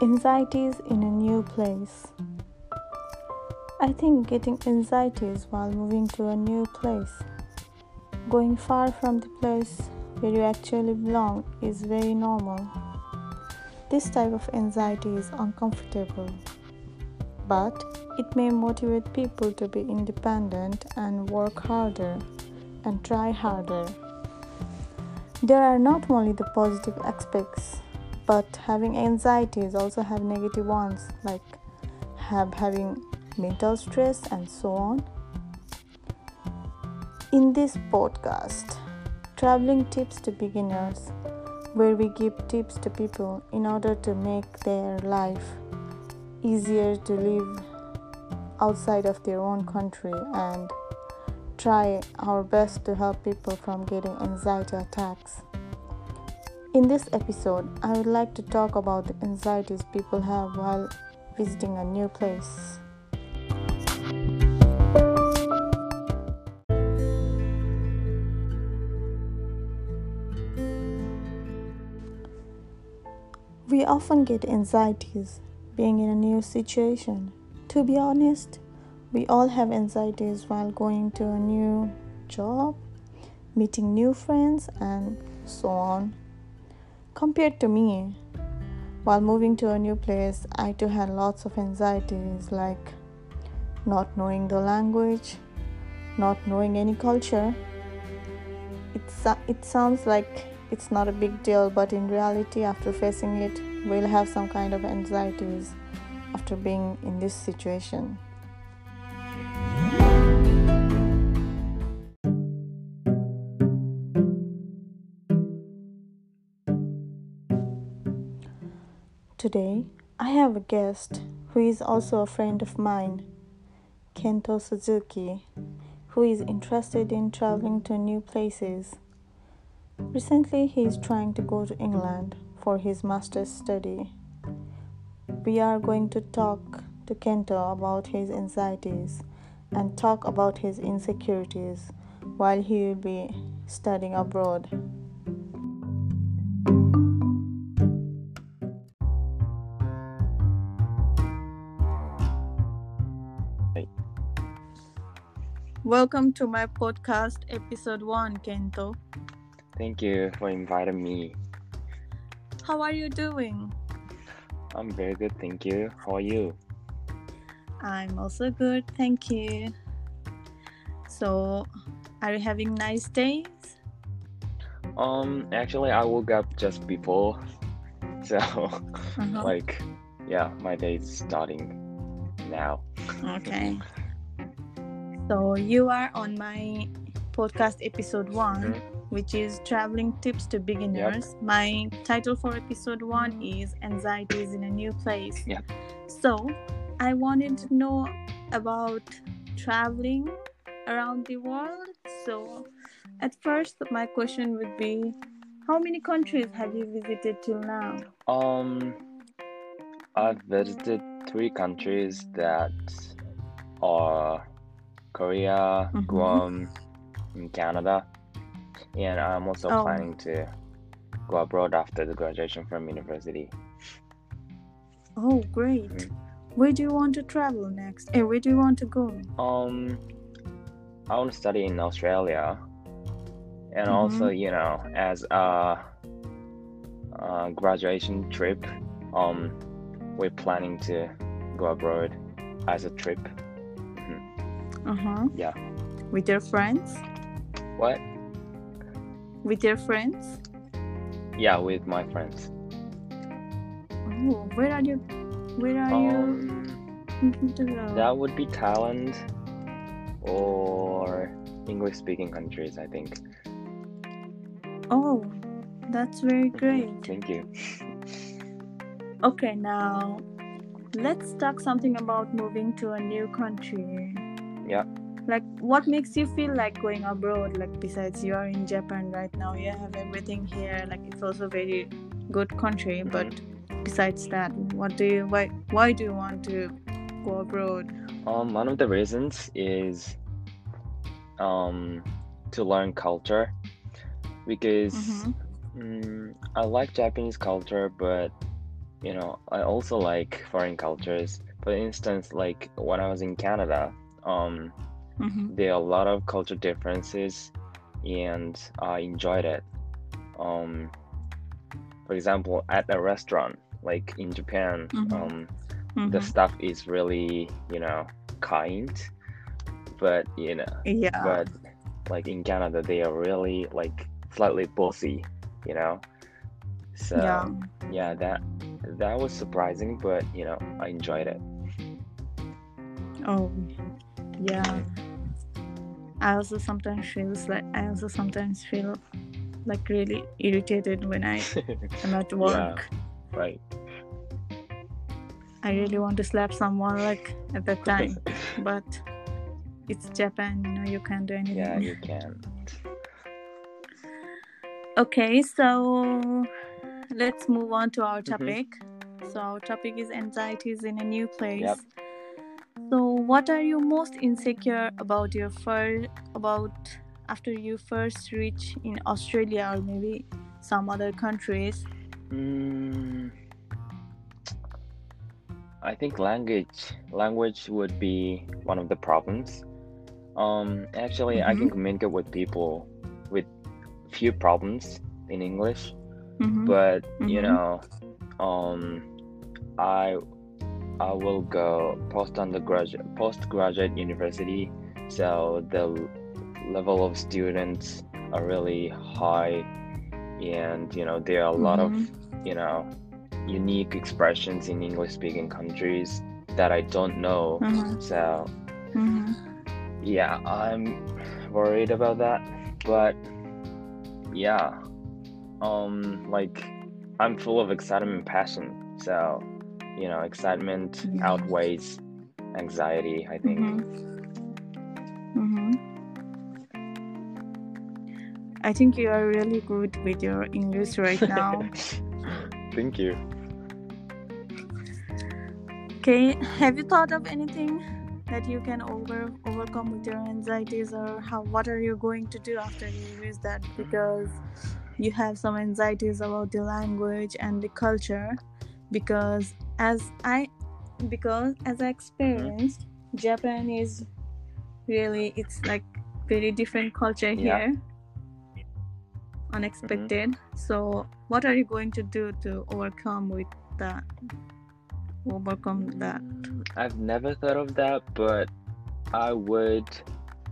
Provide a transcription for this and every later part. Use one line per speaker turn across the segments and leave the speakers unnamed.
Anxieties in a new place. I think getting anxieties while moving to a new place, going far from the place where you actually belong, is very normal. This type of anxiety is uncomfortable, but it may motivate people to be independent and work harder and try harder. There are not only the positive aspects but having anxieties also have negative ones like have having mental stress and so on. In this podcast traveling tips to beginners where we give tips to people in order to make their life easier to live outside of their own country and try our best to help people from getting anxiety attacks in this episode, I would like to talk about the anxieties people have while visiting a new place. We often get anxieties being in a new situation. To be honest, we all have anxieties while going to a new job, meeting new friends, and so on. Compared to me, while moving to a new place, I too had lots of anxieties like not knowing the language, not knowing any culture. It, it sounds like it's not a big deal, but in reality, after facing it, we'll have some kind of anxieties after being in this situation. Today, I have a guest who is also a friend of mine, Kento Suzuki, who is interested in traveling to new places. Recently, he is trying to go to England for his master's study. We are going to talk to Kento about his anxieties and talk about his insecurities while he will be studying abroad. Welcome to my podcast, episode one, Kento.
Thank you for inviting me.
How are you doing?
I'm very good, thank you. How are you?
I'm also good, thank you. So, are you having nice days?
Um, actually, I woke up just before, so uh-huh. like, yeah, my day is starting now.
Okay. So you are on my podcast episode one, mm-hmm. which is traveling tips to beginners. Yep. My title for episode one is anxieties in a new place.
Yeah.
So I wanted to know about traveling around the world. So at first, my question would be, how many countries have you visited till now?
Um, I've visited three countries that are Korea, mm-hmm. Guam, and Canada. And I'm also oh. planning to go abroad after the graduation from university.
Oh, great. Mm-hmm. Where do you want to travel next? And where do you want to go?
Um, I want to study in Australia. And mm-hmm. also, you know, as a, a graduation trip, um, we're planning to go abroad as a trip
uh-huh.
Yeah.
With your friends?
What?
With your friends?
Yeah, with my friends.
Oh, where are you? Where are um,
you That would be Thailand or English-speaking countries, I think.
Oh, that's very great.
Thank you.
okay, now let's talk something about moving to a new country like what makes you feel like going abroad like besides you are in japan right now you have everything here like it's also very good country mm-hmm. but besides that what do you why why do you want to go abroad
um one of the reasons is um to learn culture because mm-hmm. mm, i like japanese culture but you know, I also like foreign cultures. For instance, like when I was in Canada, um,
Mm-hmm.
there are a lot of culture differences, and I enjoyed it. Um, for example, at a restaurant, like in Japan,
Mhm.
um,
Mm-hmm.
the staff is really, you know, kind, but you know,
yeah.
but like in Canada, they are really like slightly bossy, you know. So
yeah.
yeah, that that was surprising, but you know, I enjoyed it.
Oh, yeah. I also sometimes feel like I also sometimes feel like really irritated when I am at work.
right.
I really want to slap someone like at that time, but it's Japan, you know, you can't do anything.
yeah, you can.
Okay, so let's move on to our
Mhm.
topic. So our topic is anxieties in a new place.
Yep.
So what are you most insecure about your first about after you first reach in Australia or maybe some other countries?
Mm, I think language language would be one of the problems. Um, actually, I can communicate with people with few problems in English,
Mm-hmm.
but you
Mhm.
know, um, I I will go post undergraduate postgraduate university, so the level of students are really high, and you know there are a lot of you know unique expressions in English speaking countries that I don't know.
Mhm.
So
Mhm.
yeah, I'm worried about that, but yeah, um, like I'm full of excitement and passion. So, you know, excitement outweighs anxiety, I think.
Mm-hmm. I think you are really good with your English right now.
Thank you.
okay, have you thought of anything that you can over overcome with your anxieties, or how? What are you going to do after you use that? Because you have some anxieties about the language and the culture. Because as I, because as I experienced, Japan is really it's like very different culture
Yeah.
here. Unexpected. So what are you going to do to overcome with that? Overcome that?
Mm, I've never thought of that, but I would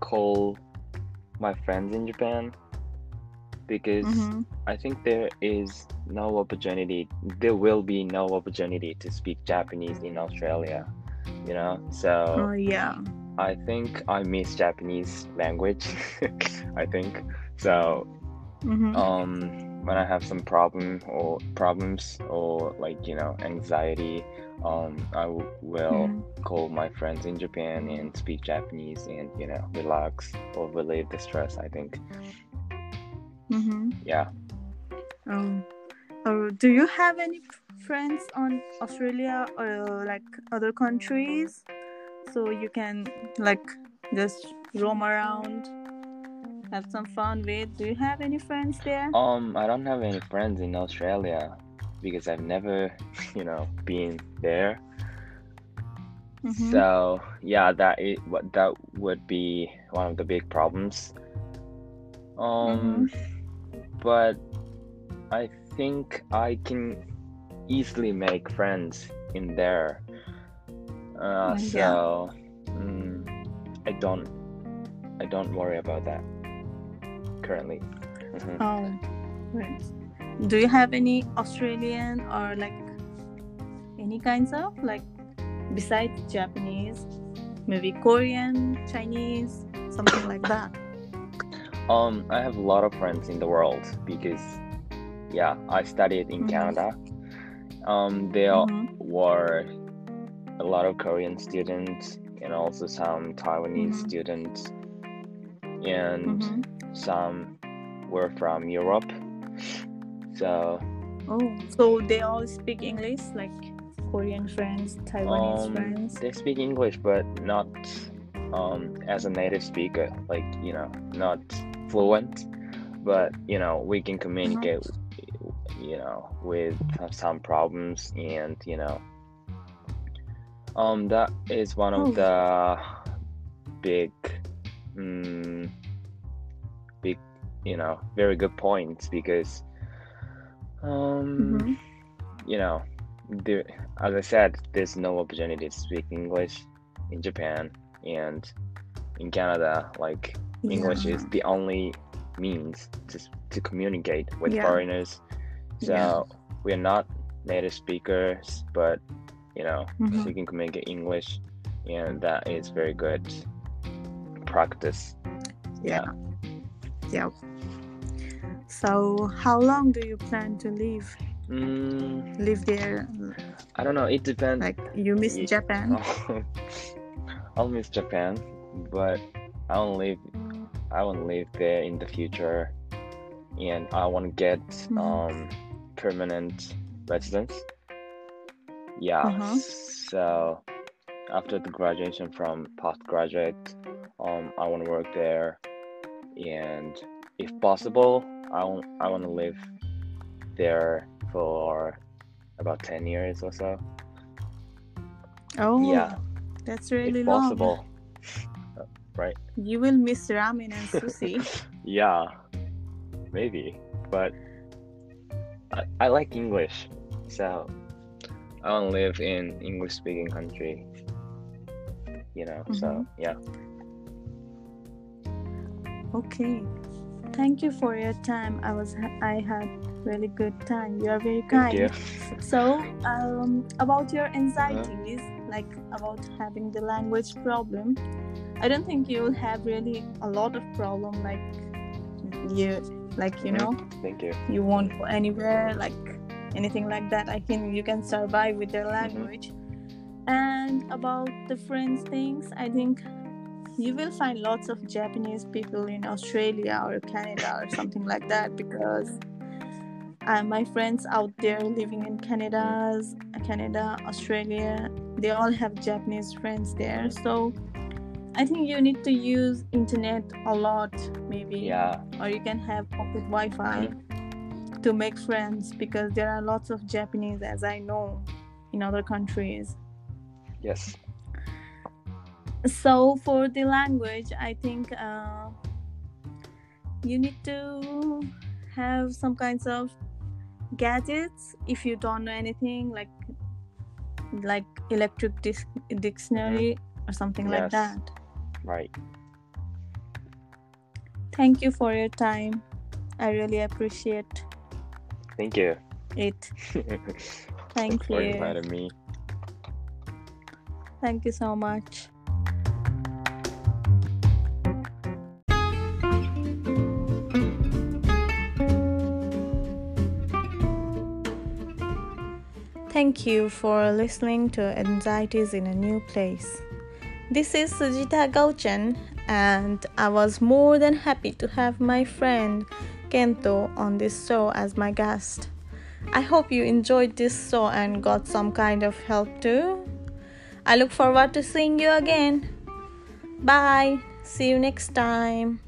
call my friends in Japan because
Mhm.
I think there is no opportunity, there will be no opportunity to speak Japanese in Australia, you know?
oh
So
yeah
I think I miss Japanese language, I think. So
Mhm.
um when I have some problem or problems or like you know anxiety um I w- will
Mhm.
call my friends in Japan and speak Japanese and you know relax or relieve the stress I think
Mhm.
yeah.
Um, oh, do you have any friends on Australia or like other countries? So you can like just roam around have some fun with. Do you have any friends there?
Um I don't have any friends in Australia because I've never you know been there.
Mhm.
so yeah that is what that would be one of the big problems. Um but I think I can easily make friends in there. Uh,
Mm,
so
yeah.
mm, I don't I don't worry about that currently. Mhm.
Oh, right. Do you have any Australian or like any kinds of like besides Japanese, maybe Korean, Chinese, something like that?
Um, I have a lot of friends in the world because yeah, I studied in
Mhm.
Canada. Um, there
Mhm.
were a lot of Korean students and also some Taiwanese
Mhm.
students and
Mhm.
some were from Europe. So
Oh, so they all speak English, like Korean friends, Taiwanese
um,
friends.
they speak English, but not um, as a native speaker. Like you know, not fluent, but you know, we can communicate you know, with some problems, and you know, um, that is one of
Oh.
the big, mm, big, you know, very good points because, um,
Mhm.
you know, there, as I said, there's no opportunity to speak English in Japan and in Canada. Like English is the only means to to communicate with
Yeah.
foreigners. So
Yeah.
we're not native speakers, but you know,
Mhm.
we can communicate English, and that is very good practice.
Yeah. Yeah. So, how long do you plan to live?
Mm,
Live there?
I don't know. It depends.
Like you miss
Ye-
Japan?
I'll miss Japan, but I won't live. I want to live there in the future, and I want to get
Mhm.
um permanent residence. Yeah.
Uh-huh.
So after the graduation from postgraduate, um, I want to work there, and if possible, I want I want to live there for about ten years or so.
Oh,
Yeah.
that's really
if
long.
possible. Right?
You will miss ramen and sushi.
Yeah, maybe, but I, I like English, so I want to live in English-speaking country. You know, so
Mhm.
yeah.
okay. Thank you for your time. I was I had really good time. You are very kind. So, um, about your anxieties, like about having the language problem, I don't think you will have really a lot of problem. Like you, like you know,
Thank you.
you won't go anywhere, like anything like that. I think you can survive with their language. And about the friends things, I think you will find lots of Japanese people in Australia or Canada or something like that because uh, my friends out there living in Canada, Canada, Australia, they all have Japanese friends there. So I think you need to use internet a lot, maybe
Yeah.
or you can have pocket Wi-Fi to make friends because there are lots of Japanese, as I know, in other countries.
Yes.
So for the language, I think uh, you need to have some kinds of gadgets if you don't know anything, like like electric dis- dictionary or something like that.
Right.
Thank you for your time. I really appreciate
Thank you.
it. Thank you.
for inviting me.
Thank you so much. Thank you for listening to Anxieties in a New Place. This is Sujita Gauchan, and I was more than happy to have my friend Kento on this show as my guest. I hope you enjoyed this show and got some kind of help too. I look forward to seeing you again. Bye. See you next time.